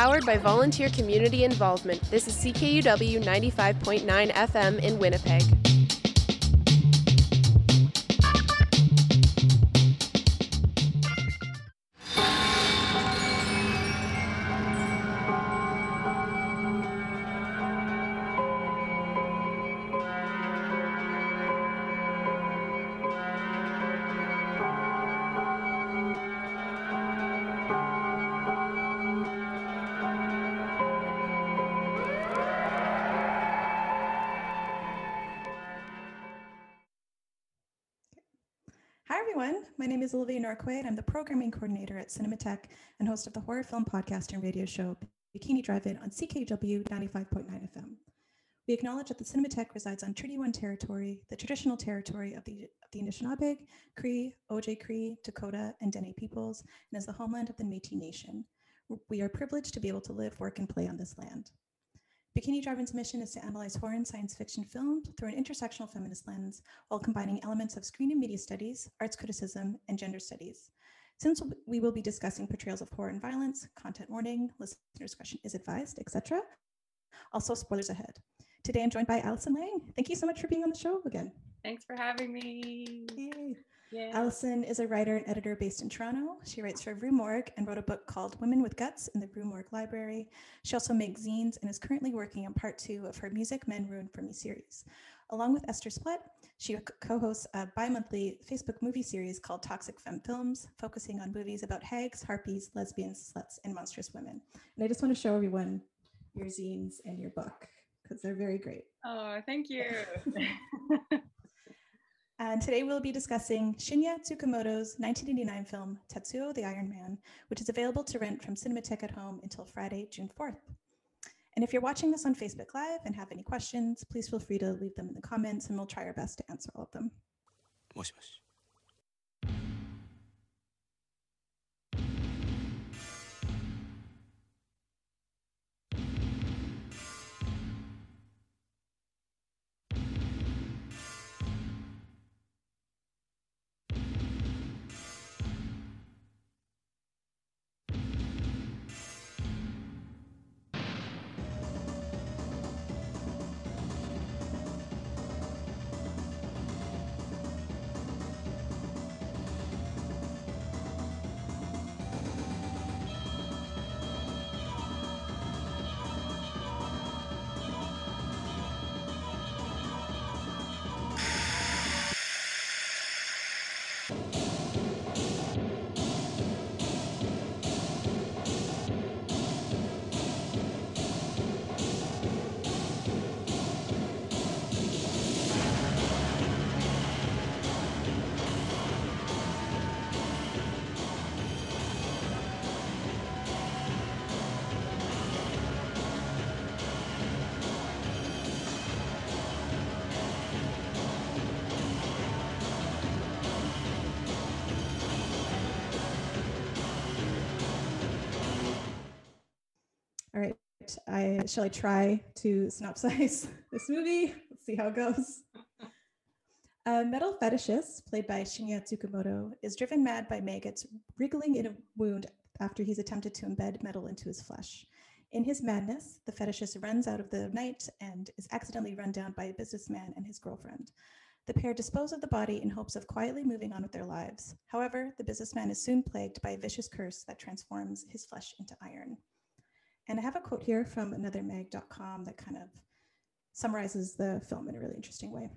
Powered by volunteer community involvement, this is CKUW 95.9 FM in Winnipeg. Is Olivia Norquay, and I'm the programming coordinator at Cinematheque and host of the horror film podcast and radio show Bikini Drive-In on CKUW 95.9 FM. We acknowledge that the Cinematheque resides on Treaty 1 territory, the traditional territory of the, of the Anishinaabe, Cree, Ojibwe Cree, Dakota, and Dene peoples, and is the homeland of the Métis Nation. We are privileged to be able to live, work, and play on this land. Bikini Drive-In's mission is to analyze horror and science fiction film through an intersectional feminist lens while combining elements of screen and media studies, arts criticism, and gender studies. Since we will be discussing portrayals of horror and violence, content warning, listener discretion is advised, etc. Also, spoilers ahead. Today I'm joined by Allison Lang. Thank you so much for being on the show again. Thanks for having me. Yay. Yeah. Allison is a writer and editor based in Toronto. She writes for Rue Morgue and wrote a book called Women with Guts in the Rue Morgue Library. She also makes zines and is currently working on part two of her Music Men Ruined for Me series. Along with Esther Splett, she co hosts a bi monthly Facebook movie series called Toxic Femme Films, focusing on movies about hags, harpies, lesbians, sluts, and monstrous women. And I just want to show everyone your zines and your book because they're very great. Oh, thank you. And today we'll be discussing Shinya Tsukamoto's 1989 film Tetsuo the Iron Man, which is available to rent from Cinematheque at Home until Friday, June 4th. And if you're watching this on Facebook Live and have any questions, please feel free to leave them in the comments and we'll try our best to answer all of them. もしもし I shall I try to synopsize this movie? Let's see how it goes. A metal fetishist, played by Shinya Tsukamoto, is driven mad by maggots wriggling in a wound after he's attempted to embed metal into his flesh. In his madness, the fetishist runs out of the night and is accidentally run down by a businessman and his girlfriend. The pair dispose of the body in hopes of quietly moving on with their lives. However, the businessman is soon plagued by a vicious curse that transforms his flesh into iron. And I have a quote here from anothermag.com that kind of summarizes the film in a really interesting way.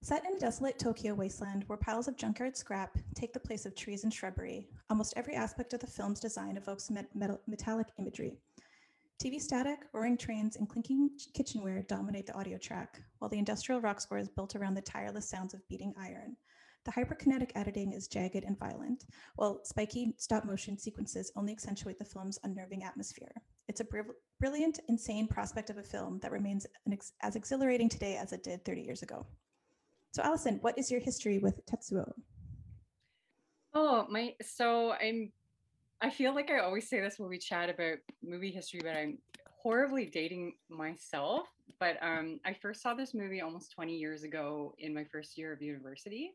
Set in a desolate Tokyo wasteland where piles of junkyard scrap take the place of trees and shrubbery, almost every aspect of the film's design evokes metal, metallic imagery. TV static, roaring trains, and clinking kitchenware dominate the audio track, while the industrial rock score is built around the tireless sounds of beating iron, the hyperkinetic editing is jagged and violent, while spiky stop motion sequences only accentuate the film's unnerving atmosphere. It's a br- brilliant, insane prospect of a film that remains ex- as exhilarating today as it did 30 years ago. So, Allison, what is your history with Tetsuo? Oh, my. So, I'm. I feel like I always say this when we chat about movie history, but I'm horribly dating myself. But um, I first saw this movie almost 20 years ago in my first year of university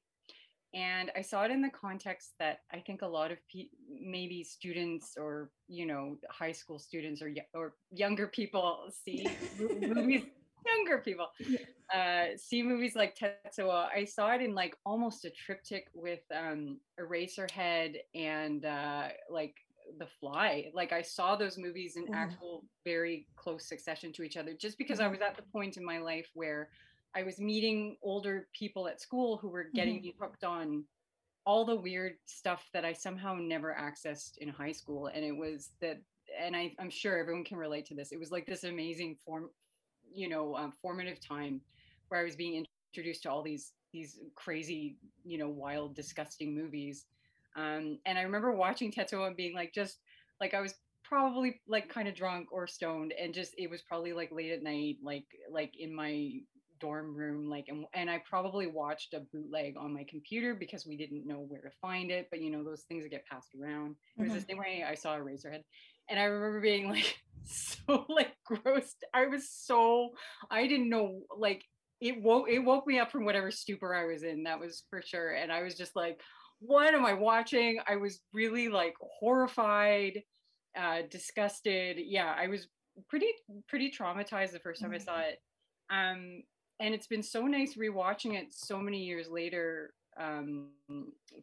and I saw it in the context that I think a lot of pe- maybe students or you know high school students or or younger people see movies. Younger people uh, see movies like Tetsuo. I saw it in like almost a triptych with um, Eraserhead and uh, like The Fly. Like I saw those movies in actual very close succession to each other, just because I was at the point in my life where I was meeting older people at school who were getting mm-hmm. me hooked on all the weird stuff that I somehow never accessed in high school. And it was that, and I, I'm sure everyone can relate to this. It was like this amazing form, you know, um, formative time where I was being introduced to all these these crazy, you know, wild, disgusting movies. Um, and I remember watching Tetsuo and being like, just like I was probably like kind of drunk or stoned, and just it was probably like late at night, like like in my dorm room like and, and i probably watched a bootleg on my computer because we didn't know where to find it but you know those things that get passed around it was mm-hmm. the same way i saw Eraserhead and i remember being like so like grossed i was so i didn't know like it woke it woke me up from whatever stupor i was in that was for sure and i was just like what am i watching i was really like horrified uh disgusted yeah i was pretty pretty traumatized the first time mm-hmm. i saw it um and it's been so nice rewatching it so many years later um,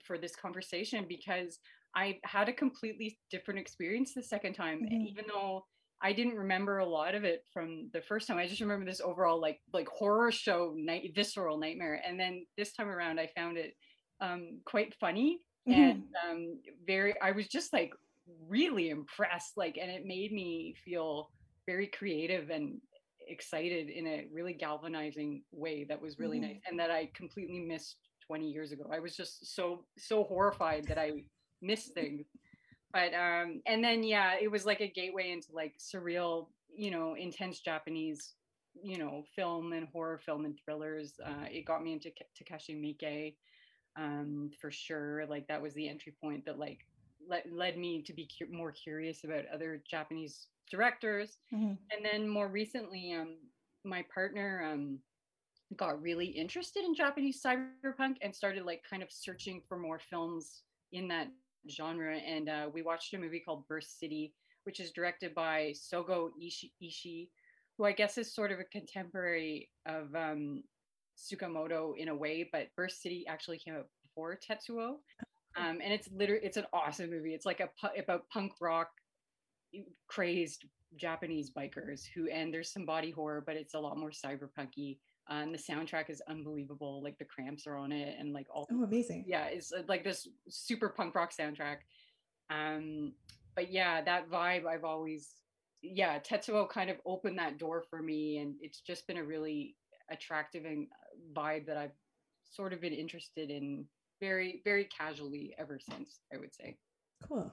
for this conversation because I had a completely different experience the second time, mm-hmm. and even though I didn't remember a lot of it from the first time, I just remember this overall like like horror show night visceral nightmare, and then this time around I found it um, quite funny mm-hmm. and um, very. I was just like really impressed, like, and it made me feel very creative and excited in a really galvanizing way that was really mm-hmm. nice and that I completely missed 20 years ago. I was just so so horrified that I missed things. But um and then yeah, it was like a gateway into like surreal, you know, intense Japanese, you know, film and horror film and thrillers. Uh it got me into Takashi Miike um for sure. Like that was the entry point that like led, led me to be cu- more curious about other Japanese directors. Mm-hmm. And then more recently, um, my partner um, got really interested in Japanese cyberpunk and started like kind of searching for more films in that genre. And uh, we watched a movie called Burst City, which is directed by Sogo Ishi- Ishii who I guess is sort of a contemporary of um, Tsukamoto in a way, but Burst City actually came out before Tetsuo. Um, and it's literally it's an awesome movie. It's like a about punk rock crazed Japanese bikers who, and there's some body horror, but it's a lot more cyberpunky. Uh, and the soundtrack is unbelievable. Like the cramps are on it, and like all. Oh, amazing! Yeah, it's uh, like this super punk rock soundtrack. Um, but yeah, that vibe I've always, yeah, Tetsuo kind of opened that door for me, and it's just been a really attractive and uh, vibe that I've sort of been interested in very, very casually ever since. I would say. Cool.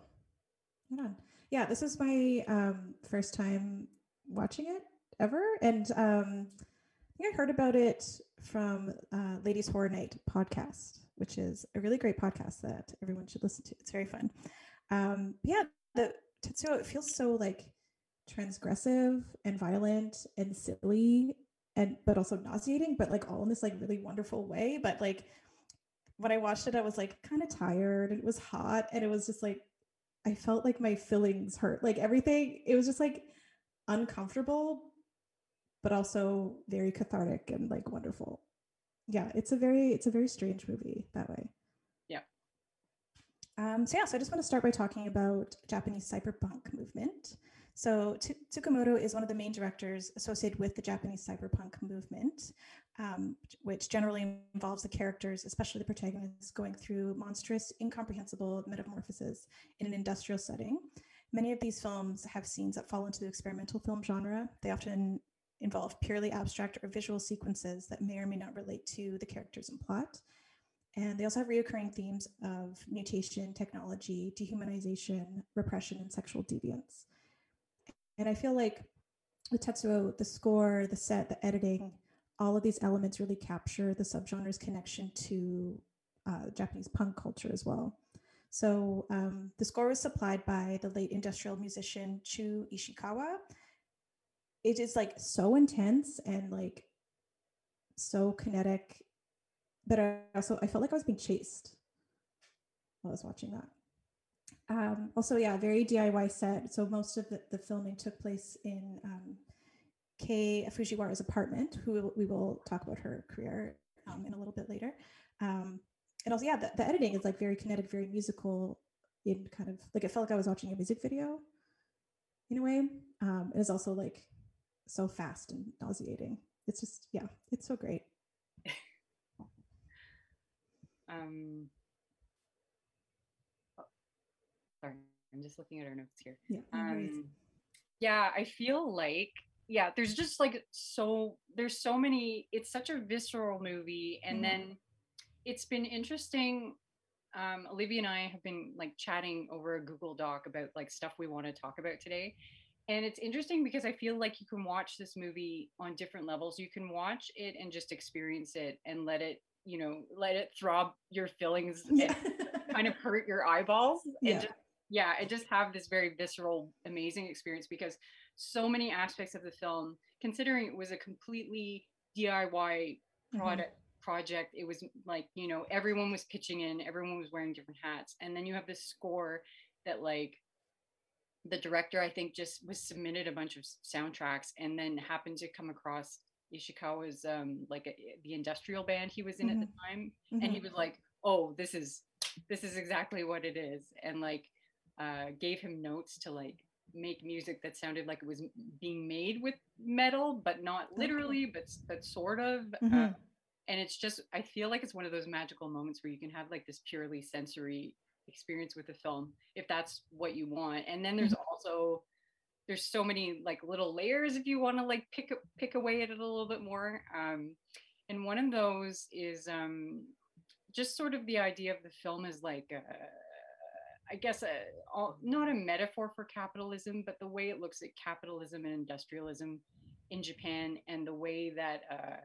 Yeah yeah, this is my um, first time watching it ever, and um, I think I heard about it from uh, Ladies Horror Night podcast, which is a really great podcast that everyone should listen to. It's very fun. Um, yeah, the Tetsuo it feels so like transgressive and violent and silly and but also nauseating, but like all in this like really wonderful way. But like when I watched it, I was like kind of tired it was hot and it was just like I felt like my fillings hurt. Like everything, it was just like uncomfortable, but also very cathartic and like wonderful. Yeah, it's a very it's a very strange movie that way. Yeah. Um, so yeah, so I just want to start by talking about Japanese cyberpunk movement. So Tsukamoto is one of the main directors associated with the Japanese cyberpunk movement um, which generally involves the characters, especially the protagonists, going through monstrous, incomprehensible metamorphoses in an industrial setting. Many of these films have scenes that fall into the experimental film genre. They often involve purely abstract or visual sequences that may or may not relate to the characters and plot. And they also have reoccurring themes of mutation, technology, dehumanization, repression, and sexual deviance. And I feel like with Tetsuo, the score, the set, the editing, all of these elements really capture the subgenre's connection to uh, Japanese punk culture as well. So um, the score was supplied by the late industrial musician Chu Ishikawa. It is like so intense and like so kinetic but I also I felt like I was being chased while I was watching that. Um, also, yeah, very DIY set. So most of the, the filming took place in um, Kei Fujiwara's apartment, who we will talk about her career um, in a little bit later. Um, and also, yeah, the, the, editing is like very kinetic, very musical. In kind of like it felt like I was watching a music video, in a way. Um, it is also like so fast and nauseating. It's just yeah, it's so great. um, oh, sorry, I'm just looking at our notes here. Yeah. Um, yeah, I feel like yeah, there's just like so there's so many. It's such a visceral movie, and mm. then it's been interesting. Um, Olivia and I have been like chatting over a Google Doc about like stuff we want to talk about today. And it's interesting because I feel like you can watch this movie on different levels. You can watch it and just experience it and let it, you know, let it throb your feelings and kind of hurt your eyeballs. Yeah. And just, yeah, and just have this very visceral, amazing experience because so many aspects of the film, considering it was a completely DIY mm-hmm. product, mm-hmm project it was like you know everyone was pitching in everyone was wearing different hats and then you have this score that like the director i think just was submitted a bunch of soundtracks and then happened to come across ishikawa's um like a, the industrial band he was in mm-hmm. at the mm-hmm. time mm-hmm. and he was like oh this is this is exactly what it is and like uh gave him notes to like make music that sounded like it was being made with metal but not literally but but sort of mm-hmm. uh, and it's just i feel like it's one of those magical moments where you can have like this purely sensory experience with the film if that's what you want and then there's mm-hmm. also there's so many like little layers if you want to like pick pick away at it a little bit more um and one of those is um just sort of the idea of the film is like uh, I guess a, all, not a metaphor for capitalism, but the way it looks at capitalism and industrialism in Japan, and the way that uh,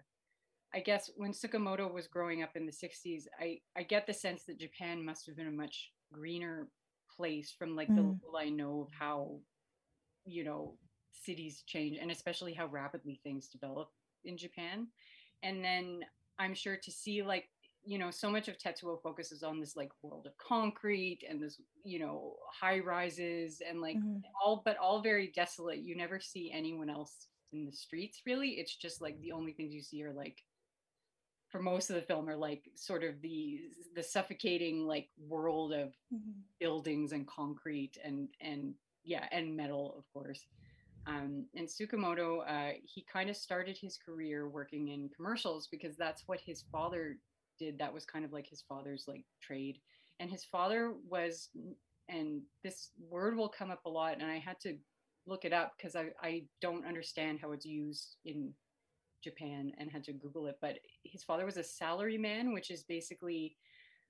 I guess when Tsukamoto was growing up in the 60s, I, I get the sense that Japan must have been a much greener place from like mm. the little I know of how, you know, cities change and especially how rapidly things develop in Japan. And then I'm sure to see like, you know, so much of Tetsuo focuses on this like world of concrete and this, you know, high rises and like mm. all, but all very desolate. You never see anyone else in the streets really. It's just like the only things you see are like for most of the film are like sort of the the suffocating like world of mm-hmm. buildings and concrete and and yeah and metal of course um, and Tsukamoto, uh, he kind of started his career working in commercials because that's what his father did. That was kind of like his father's like trade. And his father was, and this word will come up a lot, and I had to look it up because I, I don't understand how it's used in Japan and had to Google it. But his father was a salary man, which is basically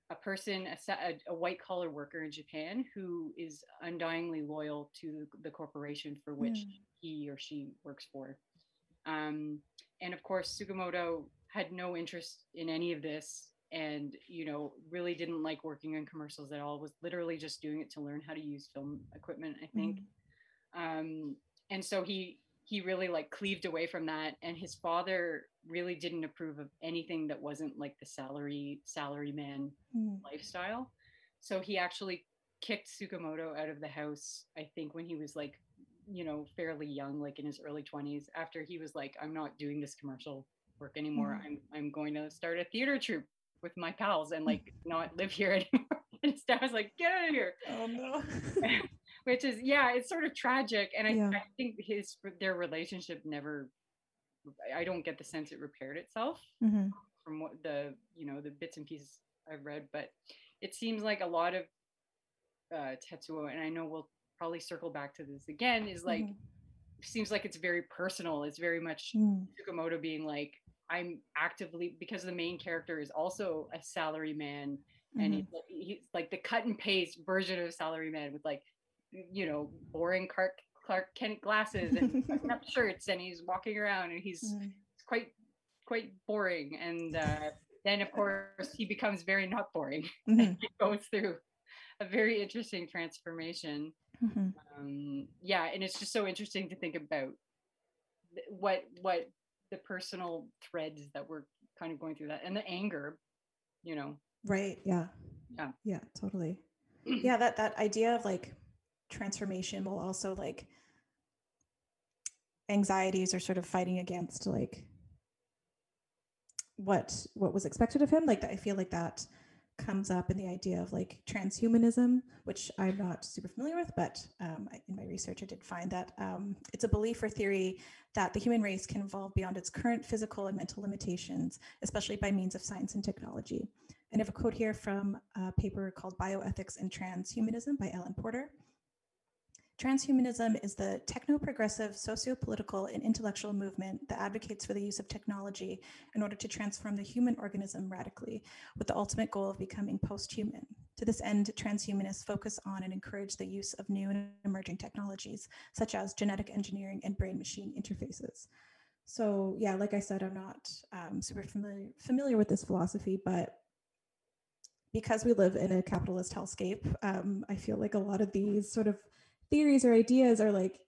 a person, a, a white collar worker in Japan who is undyingly loyal to the corporation for which mm. he or she works for. Um, and of course, Tsukamoto had no interest in any of this and you know really didn't like working on commercials at all was literally just doing it to learn how to use film equipment i think mm. um, and so he he really like cleaved away from that and his father really didn't approve of anything that wasn't like the salary salary man mm. lifestyle so he actually kicked Tsukamoto out of the house I think when he was like you know fairly young like in his early 20s after he was like I'm not doing this commercial work anymore mm. I'm I'm going to start a theater troupe with my pals and like not live here anymore and dad was like get out of here oh no which is yeah it's sort of tragic and I, yeah. I think his their relationship never i don't get the sense it repaired itself mm-hmm. from what the you know the bits and pieces i've read but it seems like a lot of uh tetsuo and i know we'll probably circle back to this again is like mm-hmm. seems like it's very personal it's very much mm. Tsukamoto being like i'm actively because the main character is also a salary man and mm-hmm. he's, he's, like the cut and paste version of salary man with like you know, boring Clark Clark Kent glasses and up shirts, and he's walking around, and he's mm. quite quite boring. And uh, then, of course, he becomes very not boring. Mm-hmm. he goes through a very interesting transformation. Mm-hmm. Um, yeah, and it's just so interesting to think about what what the personal threads that we're kind of going through that and the anger you know. Right. Yeah. Yeah. Yeah, totally. yeah, that that idea of like transformation will also like anxieties are sort of fighting against like what what was expected of him like i feel like that comes up in the idea of like transhumanism which i'm not super familiar with but um, in my research i did find that um, it's a belief or theory that the human race can evolve beyond its current physical and mental limitations especially by means of science and technology. And i have a quote here from a paper called bioethics and transhumanism by allen porter Transhumanism is the techno progressive socio political and intellectual movement that advocates for the use of technology in order to transform the human organism radically, with the ultimate goal of becoming post human. To this end, transhumanists focus on and encourage the use of new and emerging technologies, such as genetic engineering and brain machine interfaces. So, yeah, like I said, I'm not um, super familiar, familiar with this philosophy, but because we live in a capitalist hellscape, um, I feel like a lot of these sort of theories or ideas are like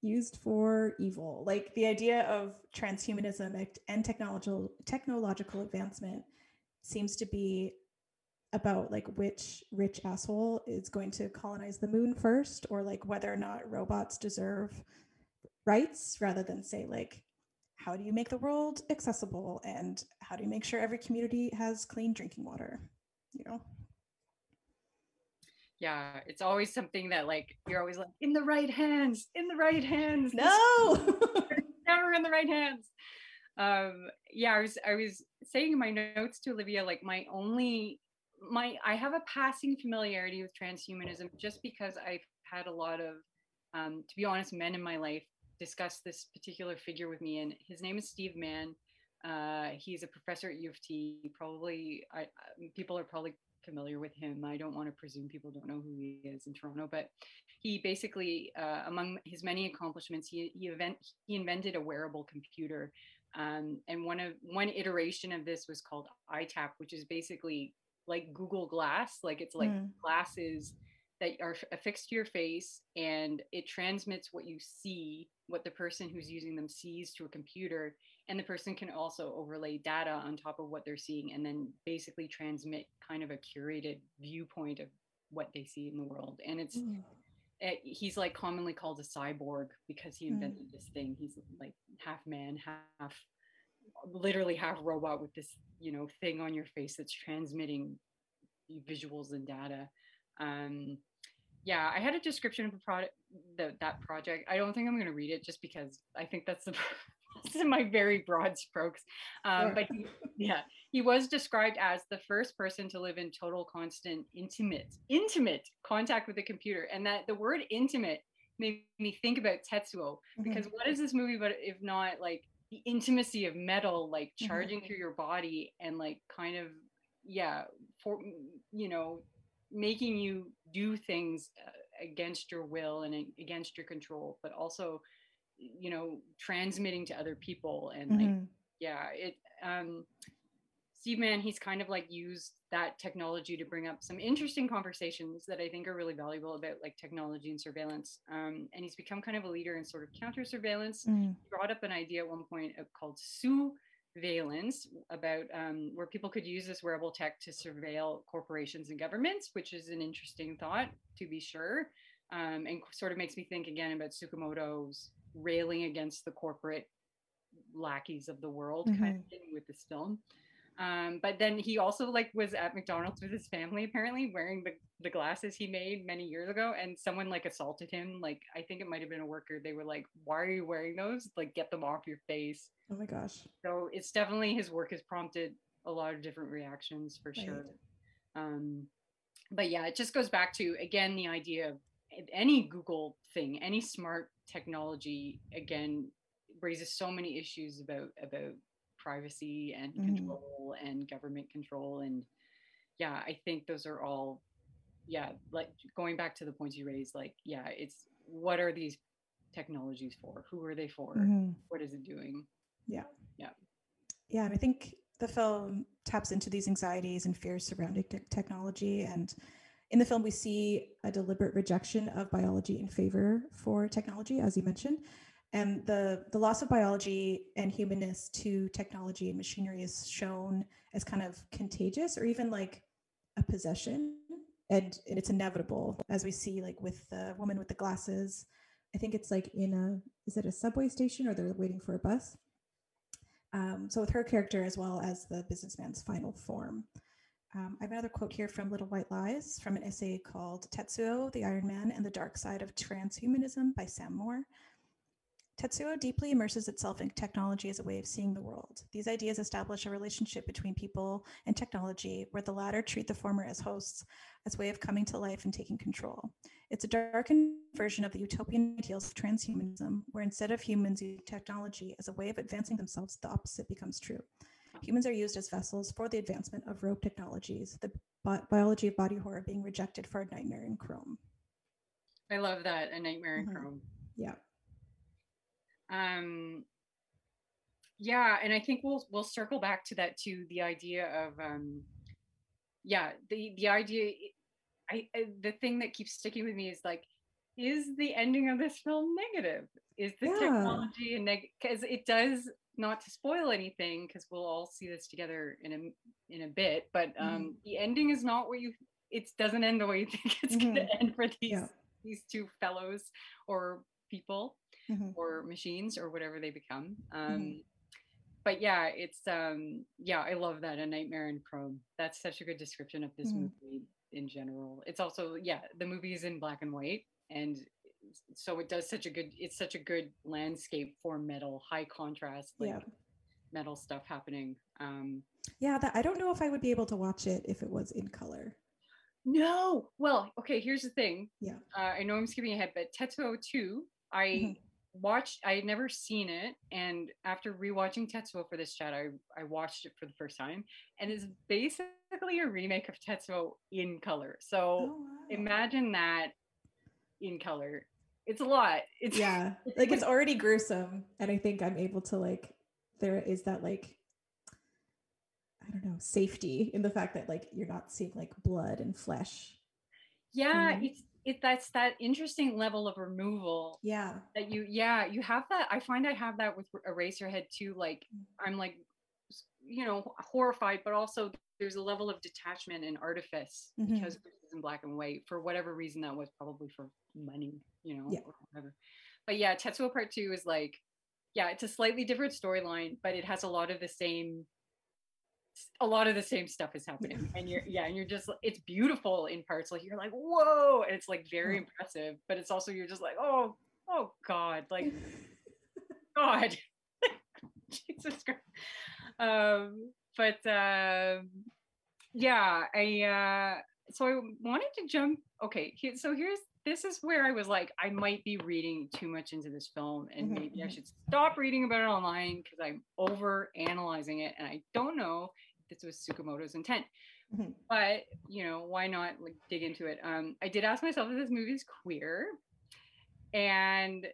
used for evil. Like the idea of transhumanism and technological technological advancement seems to be about like which rich asshole is going to colonize the moon first or like whether or not robots deserve rights rather than say like how do you make the world accessible and how do you make sure every community has clean drinking water you know yeah it's always something that like you're always like in the right hands in the right hands no! never in the right hands. Um yeah i was i was saying in my notes to olivia like my only my i have a passing familiarity with transhumanism just because i've had a lot of um to be honest men in my life discuss this particular figure with me and his name is steve mann. Uh, he's a professor at U of T. Probably, I, people are probably familiar with him. I don't want to presume people don't know who he is in Toronto, but he basically, uh, among his many accomplishments, he he, event, he invented a wearable computer, um, and one of one iteration of this was called EyeTap, which is basically like Google Glass, like it's like mm. glasses that are affixed to your face and it transmits what you see what the person who's using them sees to a computer and the person can also overlay data on top of what they're seeing and then basically transmit kind of a curated viewpoint of what they see in the world and it's mm. it, he's like commonly called a cyborg because he invented mm. this thing he's like half man half literally half robot with this you know thing on your face that's transmitting visuals and data um yeah i had a description of the product the, that project i don't think i'm going to read it just because i think that's the this is my very broad strokes. Um, but he, yeah, he was described as the first person to live in total, constant, intimate, intimate contact with the computer, and that the word intimate made me think about Tetsuo because mm-hmm. what is this movie but if not like the intimacy of metal like mm-hmm. charging mm-hmm. through your body and like kind of yeah for you know making you do things uh, against your will and against your control but also you know transmitting to other people and mm-hmm. like yeah it um steve mann he's kind of like used that technology to bring up some interesting conversations that i think are really valuable about like technology and surveillance um, and he's become kind of a leader in sort of counter surveillance mm. he brought up an idea at one point called sousveillance about um, where people could use this wearable tech to surveil corporations and governments which is an interesting thought to be sure um, and sort of makes me think again about Tsukamoto's railing against the corporate lackeys of the world mm-hmm. kind of thing with this film. Um, but then he also like was at McDonald's with his family apparently wearing the, the glasses he made many years ago and someone like assaulted him. Like I think it might have been a worker. They were like why are you wearing those? Like get them off your face. Oh my gosh. So it's definitely his work has prompted a lot of different reactions for right. sure. Um, but yeah it just goes back to again the idea of any Google thing, any smart technology, again, raises so many issues about about privacy and mm. control and government control. And yeah, I think those are all, yeah, like going back to the points you raised, like, yeah, it's what are these technologies for? Who are they for? Mm-hmm. What is it doing? Yeah. Yeah. Yeah. And I think the film taps into these anxieties and fears surrounding technology and in the film, we see a deliberate rejection of biology in favor for technology, as you mentioned. And the, the loss of biology and humanness to technology and machinery is shown as kind of contagious or even like a possession. And, and it's inevitable, as we see, like with the woman with the glasses. I think it's like in a, is it a subway station or they're waiting for a bus? Um, so with her character as well as the businessman's final form. Um, I have another quote here from Little White Lies from an essay called Tetsuo, the Iron Man, and the Dark Side of Transhumanism by Sam Moore. Tetsuo deeply immerses itself in technology as a way of seeing the world. These ideas establish a relationship between people and technology where the latter treat the former as hosts, as a way of coming to life and taking control. It's a darkened version of the utopian ideals of transhumanism, where instead of humans using technology as a way of advancing themselves, the opposite becomes true. Humans are used as vessels for the advancement of rogue technologies, the bi- biology of body horror being rejected for a nightmare in Chrome. I love that. A nightmare in Mhm. Chrome. Yeah. Um yeah and i think we'll we'll circle back to that too the idea of um yeah the the idea I, I the thing that keeps sticking with me is like is the ending of this film negative is the Yeah. technology and neg because it does not to spoil anything because we'll all see this together in a in a bit but um the ending is not what you it doesn't end the way you think it's gonna end for these Yeah. these two fellows or people Mhm. or machines or whatever they become. Um, But yeah, it's um, yeah, I love that a nightmare in Chrome. That's such a good description of this Mhm. movie in general. It's also yeah, the movie is in black and white, and so it does such a good. It's such a good landscape for metal, high contrast, like Yeah. metal stuff happening. Um, Yeah, that I don't know if I would be able to watch it if it was in color. no, well, okay. Here's the thing. Yeah. uh, I know I'm skipping ahead, but Tetsuo 2, I Mhm. Watched, I had never seen it. And after rewatching Tetsuo for this chat, I, I watched it for the first time. And it's basically a remake of Tetsuo in color. So Oh, wow. imagine that in color. It's a lot. It's yeah like it's already gruesome and i think i'm able to like there is that like i don't know safety in the fact that like you're not seeing like blood and flesh yeah, Mhm. it's it that's that interesting level of removal yeah that you yeah you have that i find i have that with eraserhead too like i'm like you know horrified but also there's a level of detachment and artifice Mhm. because it's in black and white for whatever reason that was probably for money you know Yeah. or whatever but yeah tetsuo part two is like yeah it's a slightly different storyline but it has a lot of the same a lot of the same stuff is happening and you're yeah and you're just it's beautiful in parts like you're like whoa and it's like very impressive but it's also you're just like oh oh god like god jesus christ um but um yeah i uh so i wanted to jump okay so here's this is where i was like i might be reading too much into this film and Mhm, maybe i mhm. should stop reading about it online because i'm over analyzing it and i don't know this was tsukamoto's intent Mhm. but you know why not like dig into it um i did ask myself if this movie is queer and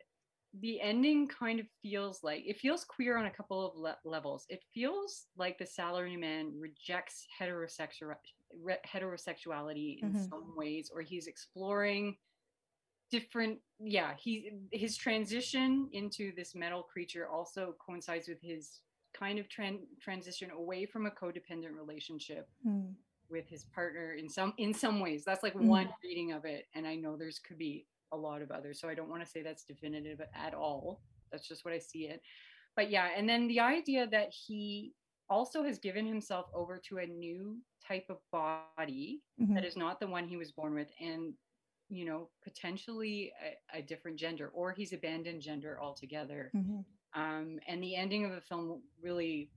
the ending kind of feels like it feels queer on a couple of le- levels it feels like the salaryman rejects heterosexual re- heterosexuality in Mhm. some ways or he's exploring different yeah he his transition into this metal creature also coincides with his kind of tran- transition away from a codependent relationship Mm. with his partner in some in some ways that's like Mhm. one reading of it and i know there's could be a lot of others so i don't want to say that's definitive at all that's just what i see it but yeah and then the idea that he also has given himself over to a new type of body Mhm. that is not the one he was born with and you know potentially a, a different gender or he's abandoned gender altogether Mhm. Um, and the ending of the film really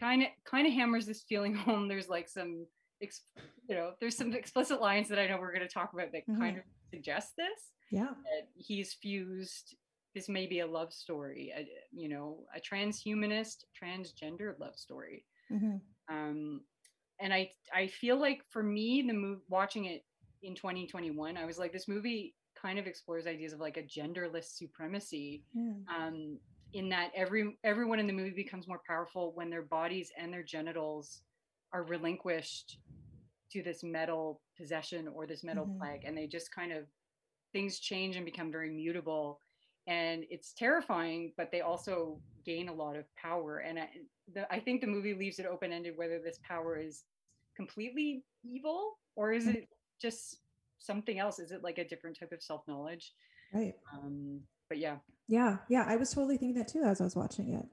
kind of kind of hammers this feeling home there's like some ex- you know there's some explicit lines that i know we're going to talk about that kind Mhm. of suggest this yeah that he's fused this may be a love story a, you know a transhumanist transgender love story Mhm. um and i i feel like for me the move watching it in 2021 i was like this movie kind of explores ideas of like a genderless supremacy Yeah. um, in that every everyone in the movie becomes more powerful when their bodies and their genitals are relinquished to this metal possession or this metal Mhm. plague and they just kind of things change and become very mutable. And it's terrifying but they also gain a lot of power. And I, the, I think the movie leaves it open-ended whether this power is completely evil or is it just something else? Is it like a different type of self-knowledge? Right. um but yeah Yeah, yeah, I was totally thinking that too as I was watching it.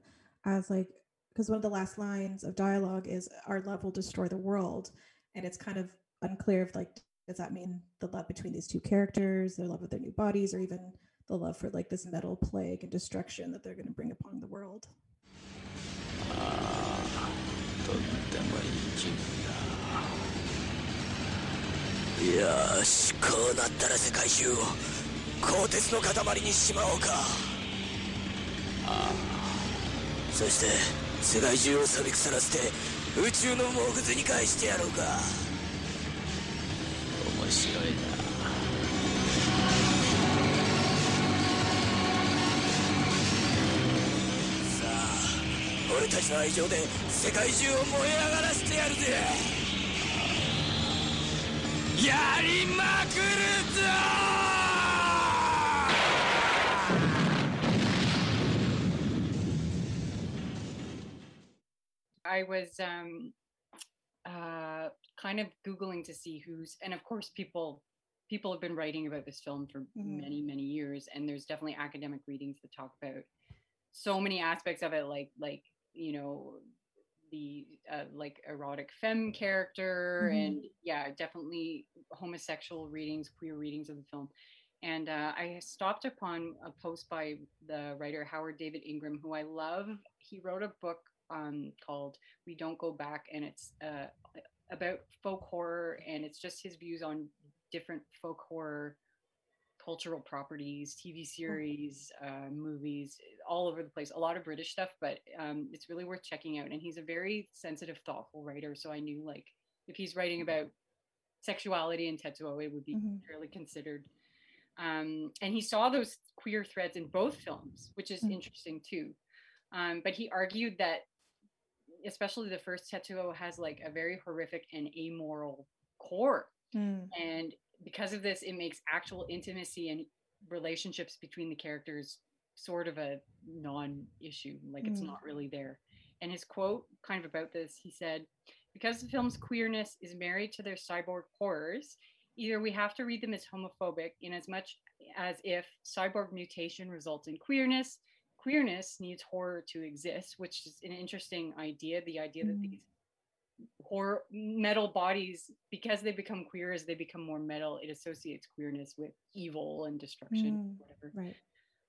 I was like, because one of the last lines of dialogue is "Our love will destroy the world," and it's kind of unclear if like does that mean the love between these two characters, their love of their new bodies, or even the love for like this metal plague and destruction that they're going to bring upon the world. とってもいい気分だよしこうなったら世界中を鋼鉄の塊にしまおうか そして世界中を錆び腐らせて宇宙のモグズに返してやろうか。面白いな。さあ俺たちの愛情で世界中を燃え上がらせてやるぜ。やりまくるぞ I was um, uh, kind of googling to see who's, and of course, people people have been writing about this film for Mhm. many many years, and there's definitely academic readings that talk about so many aspects of it, like like you know the uh, like erotic femme character, Mhm. and yeah, definitely homosexual readings, queer readings of the film. And uh, I stopped upon a post by the writer Howard David Ingham, who I love. He wrote a book um, called "We Don't Go Back," and it's uh, about folk horror, and it's just his views on different folk horror cultural properties, TV series, uh, movies, all over the place. A lot of British stuff, but um, it's really worth checking out. And he's a very sensitive, thoughtful writer. So I knew like if he's writing about sexuality and Tetsuo, it would be Mhm. fairly considered. Um, and he saw those queer threads in both films, which is Mm. interesting too. Um, but he argued that, especially the first Tetsuo, has like a very horrific and amoral core. Mm, and because of this it makes actual intimacy and relationships between the characters sort of a non-issue like it's Mm. not really there. And his quote kind of about this he said because the film's queerness is married to their cyborg horrors either we have to read them as homophobic in as much as if cyborg mutation results in queerness queerness needs horror to exist which is an interesting idea the idea that Mm. these horror metal bodies because they become queer as they become more metal it associates queerness with evil and destruction Mm. whatever right.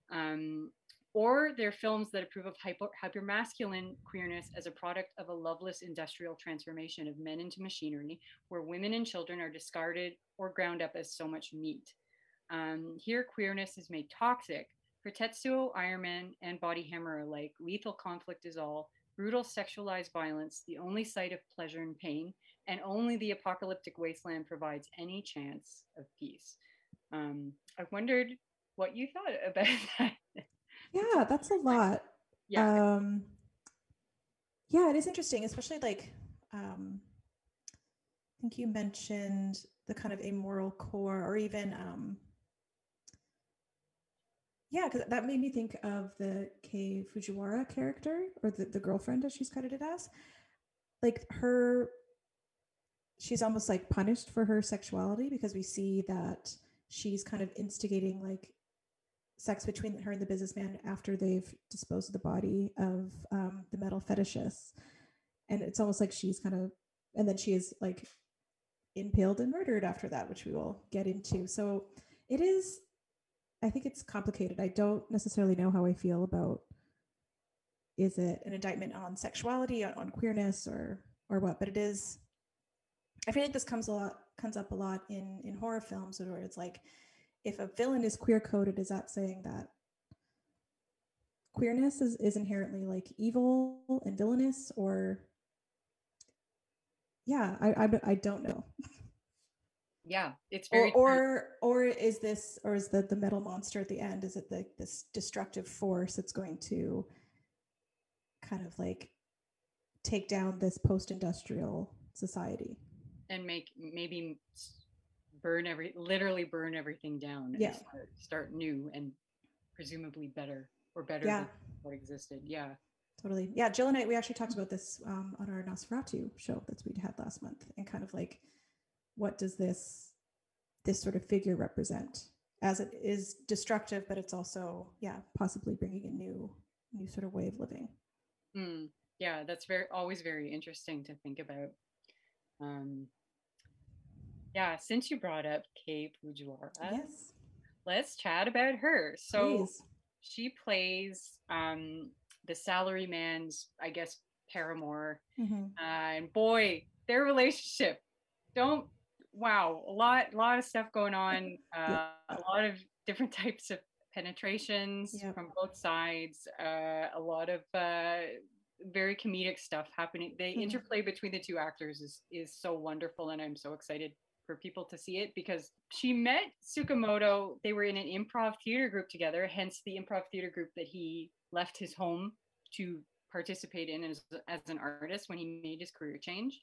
um, or they're films that approve of hyper, hypermasculine queerness as a product of a loveless industrial transformation of men into machinery, where women and children are discarded or ground up as so much meat. Um, here, queerness is made toxic. For Tetsuo, Iron Man, and Body Hammer alike, lethal conflict is all, brutal sexualized violence, the only site of pleasure and pain, and only the apocalyptic wasteland provides any chance of peace. Um, I wondered what you thought about that. Yeah, that's a lot. Yeah. Um, yeah, it is interesting, especially like um, I think you mentioned the kind of amoral core, or even um, yeah, because that made me think of the Kei Fujiwara character, or the, the girlfriend, as she's credited as. Like her, she's almost like punished for her sexuality because we see that she's kind of instigating like sex between her and the businessman after they've disposed of the body of um, the metal fetishist. And it's almost like she's kind of, and then she is like impaled and murdered after that, which we will get into. So it is, I think it's complicated. I don't necessarily know how I feel about is it an indictment on sexuality, on, on queerness, or or what? But it is. I feel like this comes a lot comes up a lot in in horror films where it's like if a villain is queer coded, is that saying that queerness is, is inherently like evil and villainous or yeah I, I, I don't know yeah, it's or very true. or or is this or is the the metal monster at the end is it the this destructive force that's going to kind of like take down this post-industrial society and make maybe burn every literally burn everything down and Yeah. start, start new and presumably better or better Yeah. than what existed. Yeah. Totally. Yeah, Jill and I, we actually talked about this um, on our Nosferatu show that we had last month, and kind of like, what does this this sort of figure represent? As it is destructive, but it's also, yeah, possibly bringing a new new sort of way of living. Mm, yeah, that's very always very interesting to think about. Um, yeah, since you brought up Kei Fujiwara, yes, let's chat about her. So please. she plays um, the salaryman's, I guess, paramour, Mhm. uh, and boy, their relationship. Don't wow, a lot, lot of stuff going on. Uh, a lot of different types of penetrations from both sides. Uh, a lot of uh, very comedic stuff happening. The Mhm. interplay between the two actors is is so wonderful, and I'm so excited for people to see it because she met Tsukamoto. They were in an improv theater group together, hence the improv theater group that he left his home to participate in as, as an artist when he made his career change.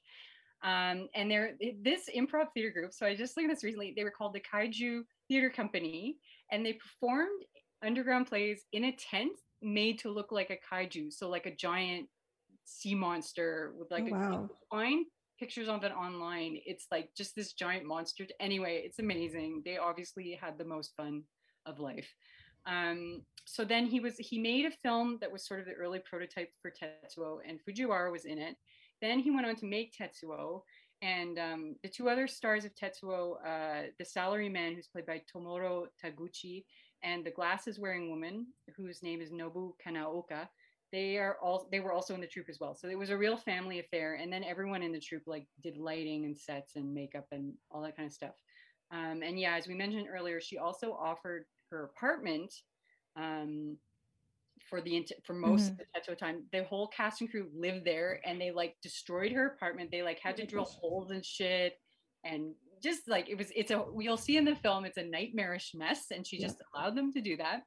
Um, and they're this improv theater group. So I just learned this recently. They were called the Kaiju Theater Company, and they performed underground plays in a tent made to look like a kaiju, so like a giant sea monster with like Oh, a wow. pictures of it online. It's like just this giant monster. Anyway, it's amazing. They obviously had the most fun of life. Um, so then he was he made a film that was sort of the early prototype for Tetsuo, and Fujiwara was in it. Then he went on to make Tetsuo, and um, the two other stars of Tetsuo, uh, the salaryman who's played by Tomorowo Taguchi, and the glasses wearing woman whose name is Nobu Kanaoka. They are all they were also in the troupe as well. So it was a real family affair. And then everyone in the troupe like did lighting and sets and makeup and all that kind of stuff. Um, and yeah, as we mentioned earlier, she also offered her apartment um, for the for most of the Tetsuo time. The whole cast and crew lived there, and they like destroyed her apartment. They like had to drill holes and shit, and just like it was. It's a you'll see in the film. It's a nightmarish mess, and she Yeah. just allowed them to do that.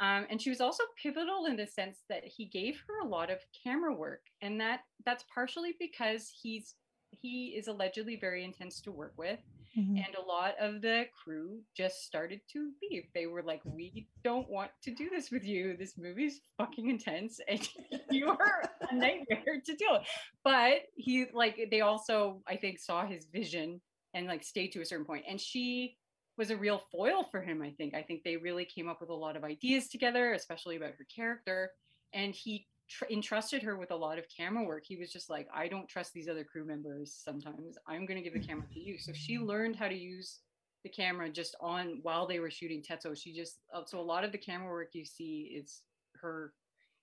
Um, and she was also pivotal in the sense that he gave her a lot of camera work, and that that's partially because he's he is allegedly very intense to work with Mhm. and a lot of the crew just started to leave. They were like, "We don't want to do this with you. This movie's fucking intense, and you're a nightmare to deal with." But he, like, they also, I think, saw his vision and like stayed to a certain point. And she was a real foil for him. I think. I think they really came up with a lot of ideas together, especially about her character. And he tr- entrusted her with a lot of camera work. He was just like, I don't trust these other crew members sometimes. I'm going to give the camera to you. So she learned how to use the camera just on while they were shooting Tetsuo. She just, uh, so a lot of the camera work you see is her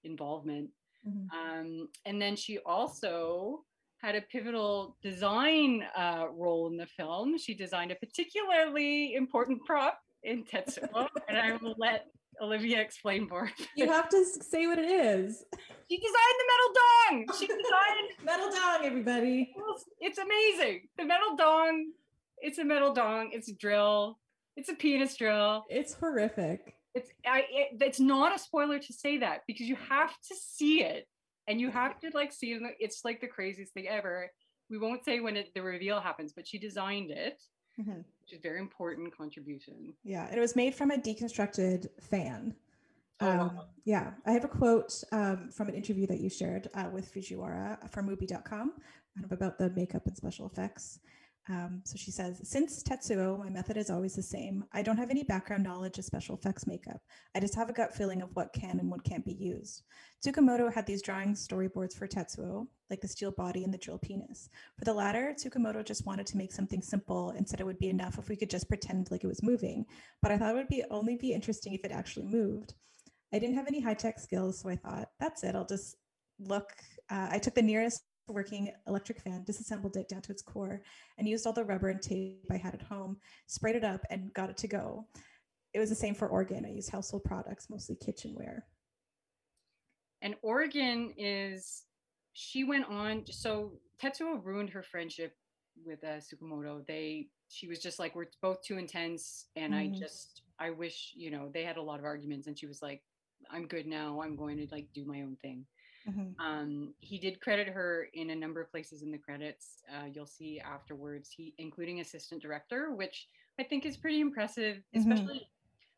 involvement. Mhm. Um, and then she also had a pivotal design uh, role in the film. She designed a particularly important prop in Tetsuo, and I will let Olivia explain more. You have to say what it is. She designed the metal dong. She designed. Metal dong, everybody. it's amazing. The metal dong. It's a metal dong. It's a drill. It's a penis drill. It's horrific. It's I. It, it's not a spoiler to say that because you have to see it, and you have to like see it. It's like the craziest thing ever. We won't say when it, the reveal happens, but she designed it, Mhm. which is a very important contribution. Yeah, and it was made from a deconstructed fan. Oh, Um, wow. yeah, I have a quote um, from an interview that you shared uh, with Fujiwara from Mubi.com kind of about the makeup and special effects. Um, so she says, Since Tetsuo, my method is always the same. I don't have any background knowledge of special effects makeup. I just have a gut feeling of what can and what can't be used. Tsukamoto had these drawing storyboards for Tetsuo, like the steel body and the drill penis. For the latter, Tsukamoto just wanted to make something simple and said it would be enough if we could just pretend like it was moving. But I thought it would be only be interesting if it actually moved. I didn't have any high tech skills, so I thought, that's it. I'll just look. Uh, I took the nearest working electric fan, disassembled it down to its core, and used all the rubber and tape I had at home, sprayed it up, and got it to go. It was the same for organ. I used household products, mostly kitchenware. And Organ is she went on so Tetsuo ruined her friendship with uh, Tsukamoto. They she was just like we're both too intense and Mhm. I just I wish, you know, they had a lot of arguments and she was like I'm good now. I'm going to like do my own thing. Mhm. Um, he did credit her in a number of places in the credits. Uh, you'll see afterwards, he including assistant director, which I think is pretty impressive, Mhm. especially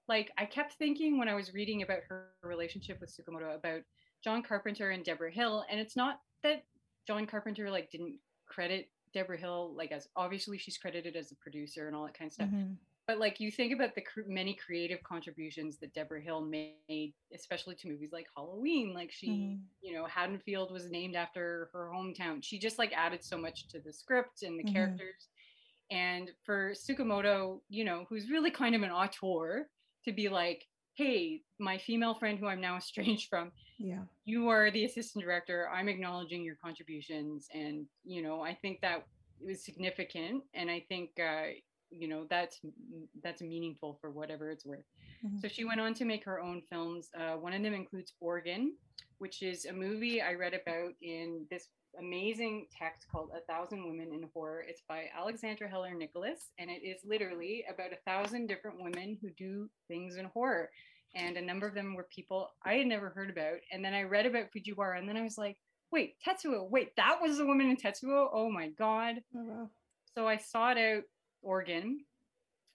like I kept thinking when I was reading about her relationship with Tsukamoto about John Carpenter and Debra Hill, and it's not that John Carpenter like didn't credit Debra Hill like as obviously she's credited as a producer and all that kind of stuff. Mhm. But like you think about the cr- many creative contributions that Debra Hill made, especially to movies like Halloween. Like she, Mhm. you know, Haddonfield was named after her hometown. She just like added so much to the script and the Mhm. characters. And for Tsukamoto, you know, who's really kind of an auteur, to be like, hey, my female friend who I'm now estranged from, Yeah. you are the assistant director. I'm acknowledging your contributions. And, you know, I think that it was significant. And I think, uh, you know, that's that's meaningful for whatever it's worth. Mhm. So she went on to make her own films. Uh, one of them includes Organ, which is a movie I read about in this amazing text called A Thousand Women in Horror. It's by Alexandra Heller Nicholas, and it is literally about a thousand different women who do things in horror. And a number of them were people I had never heard about. And then I read about Fujiwara, and then I was like, wait, Tetsuo, wait, that was the woman in Tetsuo? Oh my God. Oh wow. So I sought out Organ.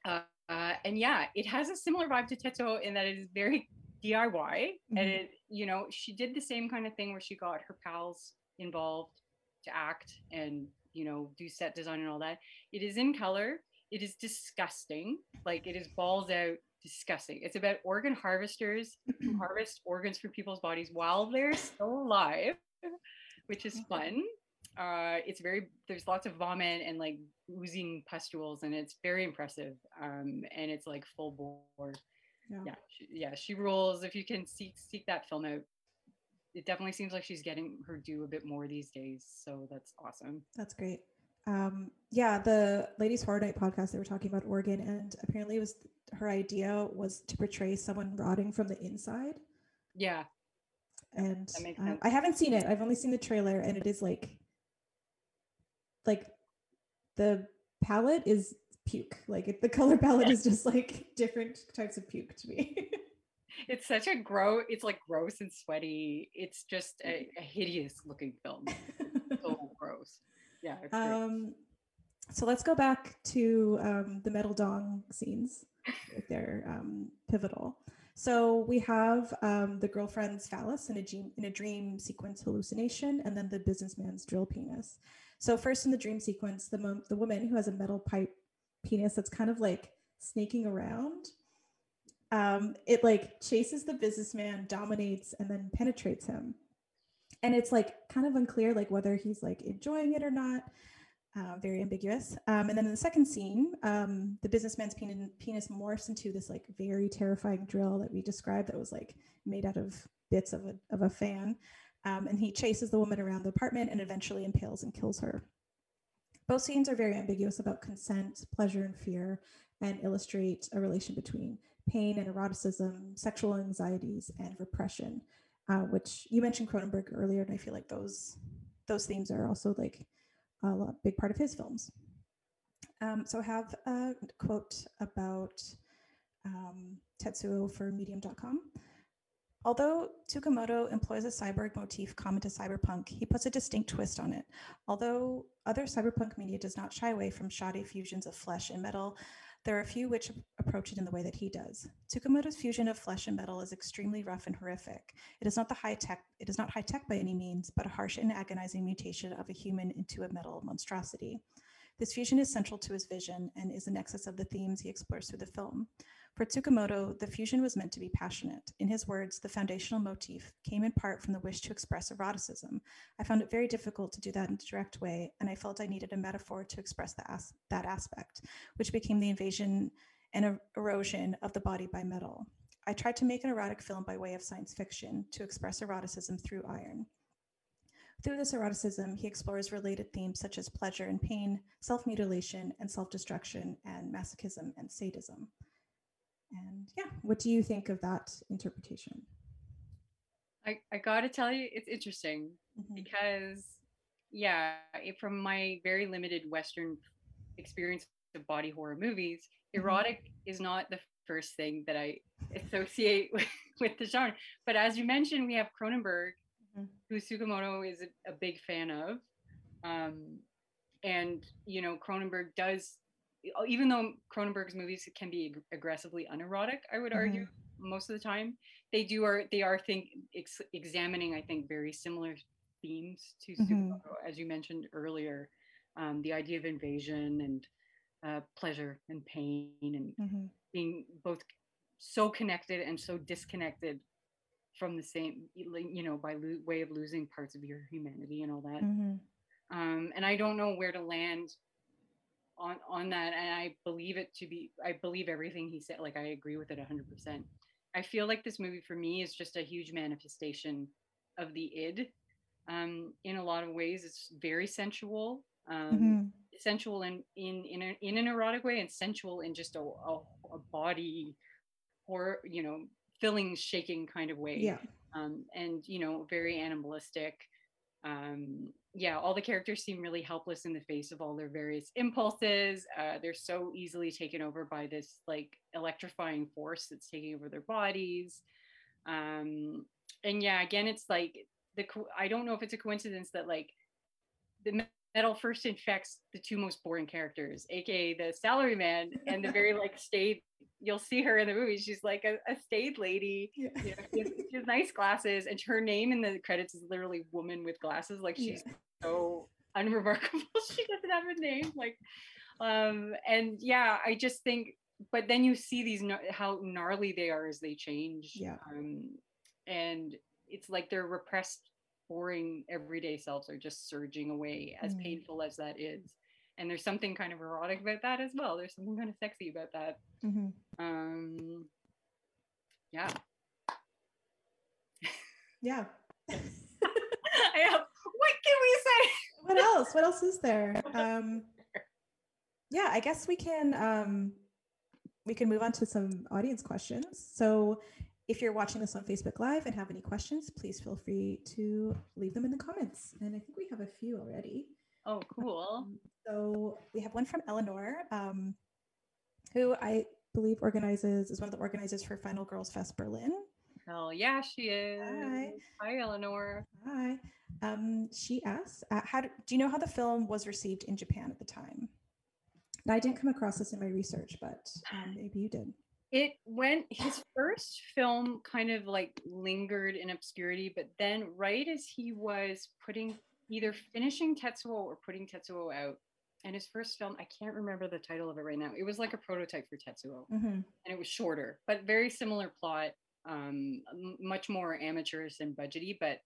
Uh, uh, and yeah, it has a similar vibe to Tetsuo in that it is very DIY. And Mhm. it, you know, she did the same kind of thing where she got her pals involved to act and, you know, do set design and all that. It is in color. It is disgusting. Like it is balls out disgusting. It's about organ harvesters who harvest organs from people's bodies while they're still alive, which is fun. Uh, it's very there's lots of vomit and like oozing pustules, and it's very impressive. Um, and it's like full bore. Yeah. Yeah, she, yeah, she rules. If you can seek seek that film out, it definitely seems like she's getting her due a bit more these days. So that's awesome. That's great. Um, yeah, the Ladies Horror Night podcast, they were talking about Organ, and apparently it was her idea was to portray someone rotting from the inside. Yeah, And that makes um, sense. I haven't seen it. I've only seen the trailer, and it is like, like, the palette is puke. Like it, the color palette is just like different types of puke to me. it's such a gross. It's like gross and sweaty. It's just a, a hideous looking film. So gross. Yeah. Um, so let's go back to um, the metal dong scenes. they're um, pivotal. So we have um, the girlfriend's phallus in a, dream, in a dream sequence hallucination, and then the businessman's drill penis. So first in the dream sequence, the the woman who has a metal pipe penis that's kind of like snaking around. Um, it like chases the businessman, dominates, and then penetrates him. And it's like kind of unclear like whether he's like enjoying it or not uh, very ambiguous. Um, and then in the second scene, um, the businessman's penis, penis morphs into this like very terrifying drill that we described that was like made out of bits of a, of a fan. Um, and he chases the woman around the apartment and eventually impales and kills her. Both scenes are very ambiguous about consent, pleasure, and fear, and illustrate a relation between pain and eroticism, sexual anxieties, and repression, uh, which you mentioned Cronenberg earlier, and I feel like those those themes are also like a big part of his films. Um, so I have a quote about um, Tetsuo for medium.com. Although Tsukamoto employs a cyborg motif common to cyberpunk, he puts a distinct twist on it. Although other cyberpunk media does not shy away from shoddy fusions of flesh and metal, there are a few which approach it in the way that he does. Tsukamoto's fusion of flesh and metal is extremely rough and horrific. It is not the high tech, it is not high tech by any means, but a harsh and agonizing mutation of a human into a metal monstrosity. This fusion is central to his vision and is the nexus of the themes he explores through the film. For Tsukamoto, the fusion was meant to be passionate. In his words, the foundational motif came in part from the wish to express eroticism. I found it very difficult to do that in a direct way, and I felt I needed a metaphor to express as- that aspect, which became the invasion and er- erosion of the body by metal. I tried to make an erotic film by way of science fiction to express eroticism through iron. Through this eroticism, he explores related themes such as pleasure and pain, self mutilation and self destruction, and masochism and sadism. And yeah, what do you think of that interpretation? I, I gotta tell you, it's interesting Mhm. because, yeah, it, from my very limited Western experience of body horror movies, Mhm. erotic is not the first thing that I associate with, with the genre. But as you mentioned, we have Cronenberg, Mhm. who Tsukamoto is a, a big fan of. Um, and, you know, Cronenberg does even though Cronenberg's movies can be aggressively unerotic, I would argue most of the time, they do are they are think ex- examining I think very similar themes to Mhm. Tsukamoto, as you mentioned earlier, um, the idea of invasion and uh, pleasure and pain and Mhm. being both so connected and so disconnected from the same you know by lo- way of losing parts of your humanity and all that Mhm. um, and I don't know where to land on on that. And I believe it to be, I believe everything he said. Like I agree with it hundred percent. I feel like this movie for me is just a huge manifestation of the id. Um, in a lot of ways, it's very sensual, um, Mhm. sensual in in in, a, in an erotic way, and sensual in just a, a, a body or you know filling shaking kind of way Yeah. um, and you know very animalistic um, yeah all the characters seem really helpless in the face of all their various impulses. Uh, they're so easily taken over by this like electrifying force that's taking over their bodies. Um, and yeah again it's like the i don't know if it's a coincidence that like the metal first infects the two most boring characters aka the salary man and the very like staid you'll see her in the movie she's like a, a staid lady Yeah. you know, she, has, she has nice glasses and her name in the credits is literally woman with glasses like she's so unremarkable she doesn't have a name like um and yeah i just think but then you see these how gnarly they are as they change Yeah. um and it's like they're repressed boring everyday selves are just surging away as Mm. painful as that is and there's something kind of erotic about that as well there's something kind of sexy about that Mhm. um yeah Yeah. Have, what can we say what else? What else is there? Um, yeah, I guess we can um, we can move on to some audience questions. So, if you're watching this on Facebook Live and have any questions, please feel free to leave them in the comments. And I think we have a few already. oh cool Um, So we have one from Eleanor, um, who I believe organizes is one of the organizers for Final Girls Fest Berlin. Hell yeah, she is. Hi. Hi, Eleanor. Hi. Um, she asks, uh, how do, do you know how the film was received in Japan at the time? Now, I didn't come across this in my research, but um, maybe you did. It went, his first film kind of like lingered in obscurity, but then right as he was putting, either finishing Tetsuo or putting Tetsuo out, and his first film, I can't remember the title of it right now. It was like a prototype for Tetsuo. Mhm. and it was shorter, but very similar plot, um, much more amateurish and budgety. But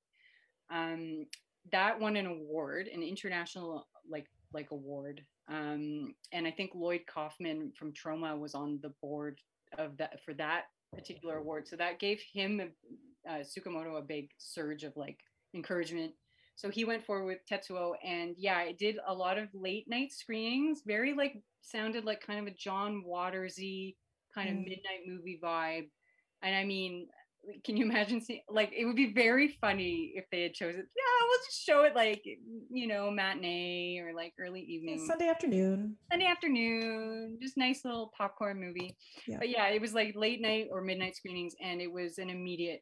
um, that won an award, an international like like award, um, and I think Lloyd Kaufman from Troma was on the board of that for that particular award. So that gave him uh, Tsukamoto a big surge of like encouragement. So he went forward with Tetsuo, and yeah, it did a lot of late night screenings. Very like sounded like kind of a John Watersy kind of Mm. midnight movie vibe. And I mean, can you imagine seeing like it would be very funny if they had chosen? Yeah, we'll just show it like you know matinee or like early Yeah, evening. Sunday afternoon. Sunday afternoon, just nice little popcorn movie. Yeah. But yeah, it was like late night or midnight screenings, and it was an immediate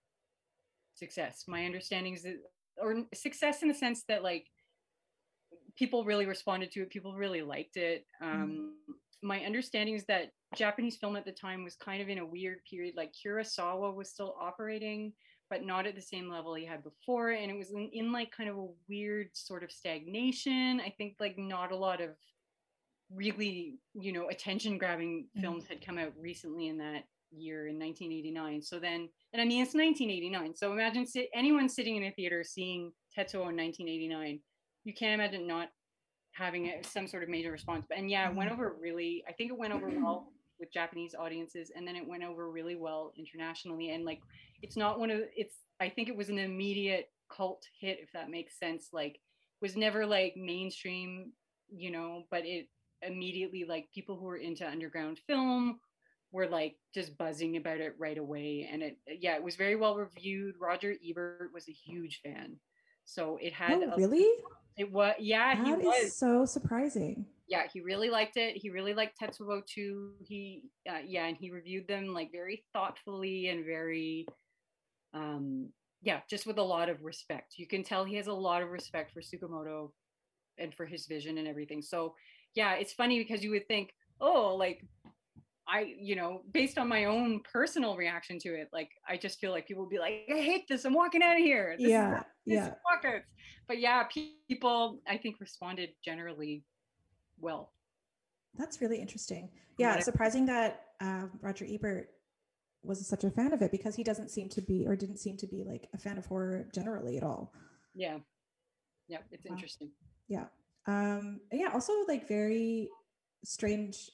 success. My understanding is that, or success in the sense that like people really responded to it, people really liked it. Um, My understanding is that Japanese film at the time was kind of in a weird period. Like Kurosawa was still operating, but not at the same level he had before, and it was in, in like kind of a weird sort of stagnation. I think like not a lot of really you know attention grabbing Mhm. films had come out recently in that year in 1989 so then and i mean it's 1989 so imagine si- anyone sitting in a theater seeing tetsuo in 1989 you can't imagine not having a, some sort of major response and yeah it went Mhm. over really i think it went over well with japanese audiences and then it went over really well internationally and like it's not one of it's i think it was an immediate cult hit if that makes sense like was never like mainstream you know but it immediately like people who were into underground film were like just buzzing about it right away and it yeah it was very well reviewed roger ebert was a huge fan so it had Oh, a- really? it was yeah he was is so surprising. yeah he really liked it. He really liked tetsuo too he uh, yeah and he reviewed them like very thoughtfully and very um yeah just with a lot of respect. You can tell he has a lot of respect for tsukamoto and for his vision and everything. So yeah it's funny because you would think oh, like I, you know, based on my own personal reaction to it, like I just feel like people will be like, I hate this. I'm walking out of here. This yeah, is, yeah. walkouts. But yeah, people I think responded generally well. That's really interesting. Yeah, surprising that um, Roger Ebert was such a fan of it because he doesn't seem to be or didn't seem to be like a fan of horror generally at all. Yeah. Yeah, it's wow. interesting. Yeah. Um yeah, also like very strange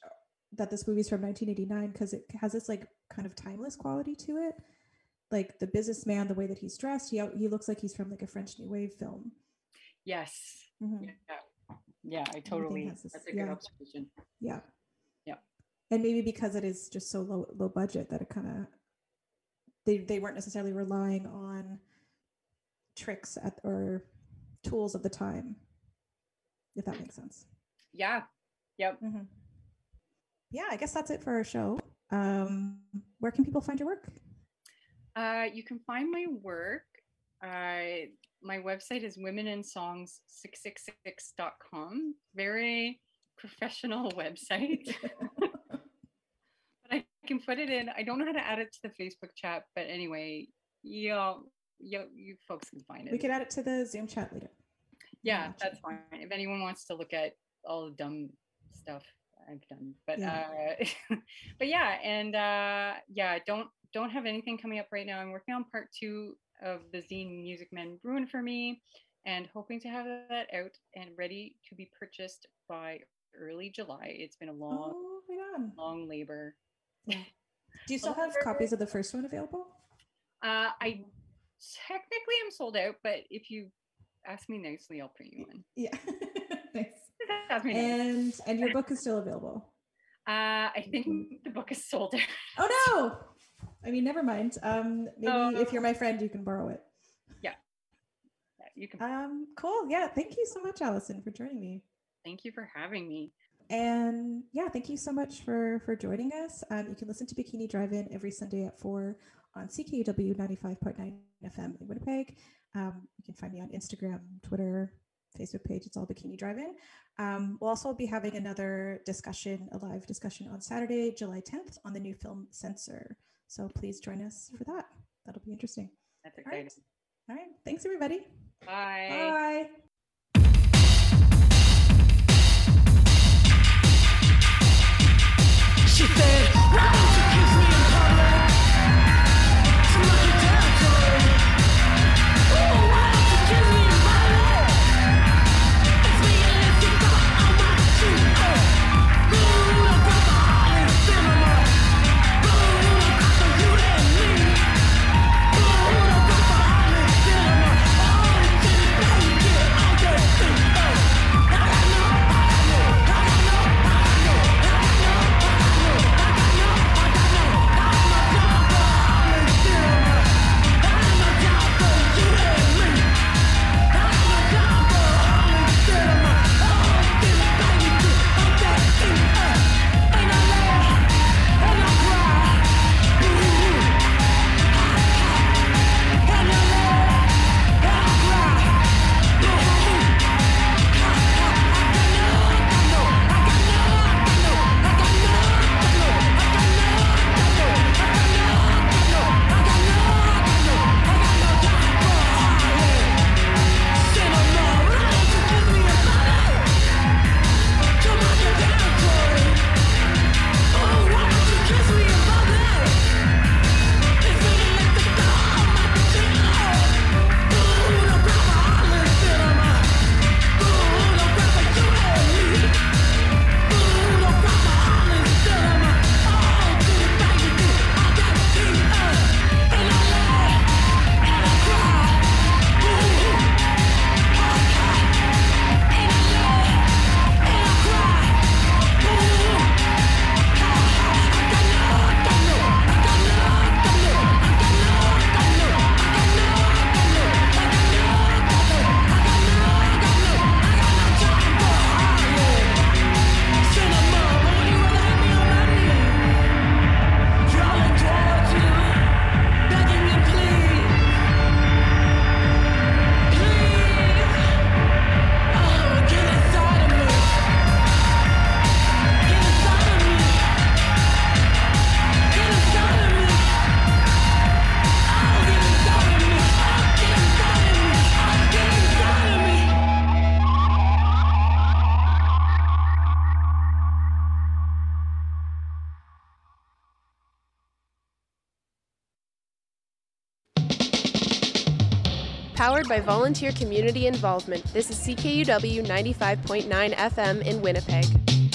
that this movie's from 1989 because it has this like kind of timeless quality to it. Like the businessman, the way that he's dressed, he he looks like he's from like a French New Wave film. Yes. Mm-hmm. Yeah. Yeah, I totally. This, that's a good yeah. observation. Yeah. Yeah. And maybe because it is just so low low budget that it kind of they they weren't necessarily relying on tricks at or tools of the time, if that makes sense. Yeah. Yep. Mm-hmm yeah, I guess that's it for our show. Um, where can people find your work? Uh, you can find my work. Uh, my website is womeninSongs666.com. Very professional website. but I can put it in. I don't know how to add it to the Facebook chat, but anyway, y'all, you, you folks can find it. We could add it to the Zoom chat later. Yeah, that's fine. If anyone wants to look at all the dumb stuff I've done. But yeah. uh but yeah, and uh yeah, don't don't have anything coming up right now. I'm working on part two of the zine Music Men Ruin for Me and hoping to have that out and ready to be purchased by early July. It's been a long, oh, long labor. Yeah. Do you still have copies of the first one available? Uh, I technically am sold out, but if you ask me nicely, I'll print you one. Yeah. and and your book is still available. Uh, I think the book is sold out. Oh no! I mean, never mind. Um, maybe oh. if you're my friend, you can borrow it. Yeah. yeah, you can. Um, cool. Yeah, thank you so much, Allison, for joining me. Thank you for having me. And yeah, thank you so much for for joining us. Um, you can listen to Bikini Drive-In every Sunday at four on CKUW 95.9 FM in Winnipeg. Um, you can find me on Instagram, Twitter, Facebook page. It's all Bikini Drive-In. Um, we'll also be having another discussion, a live discussion on Saturday, July 10th on the new film Censor. So please join us for that. That'll be interesting. That's exciting. All right. All right. Thanks, everybody. Bye. Bye. She said, by volunteer community involvement, this is CKUW 95.9 FM in Winnipeg.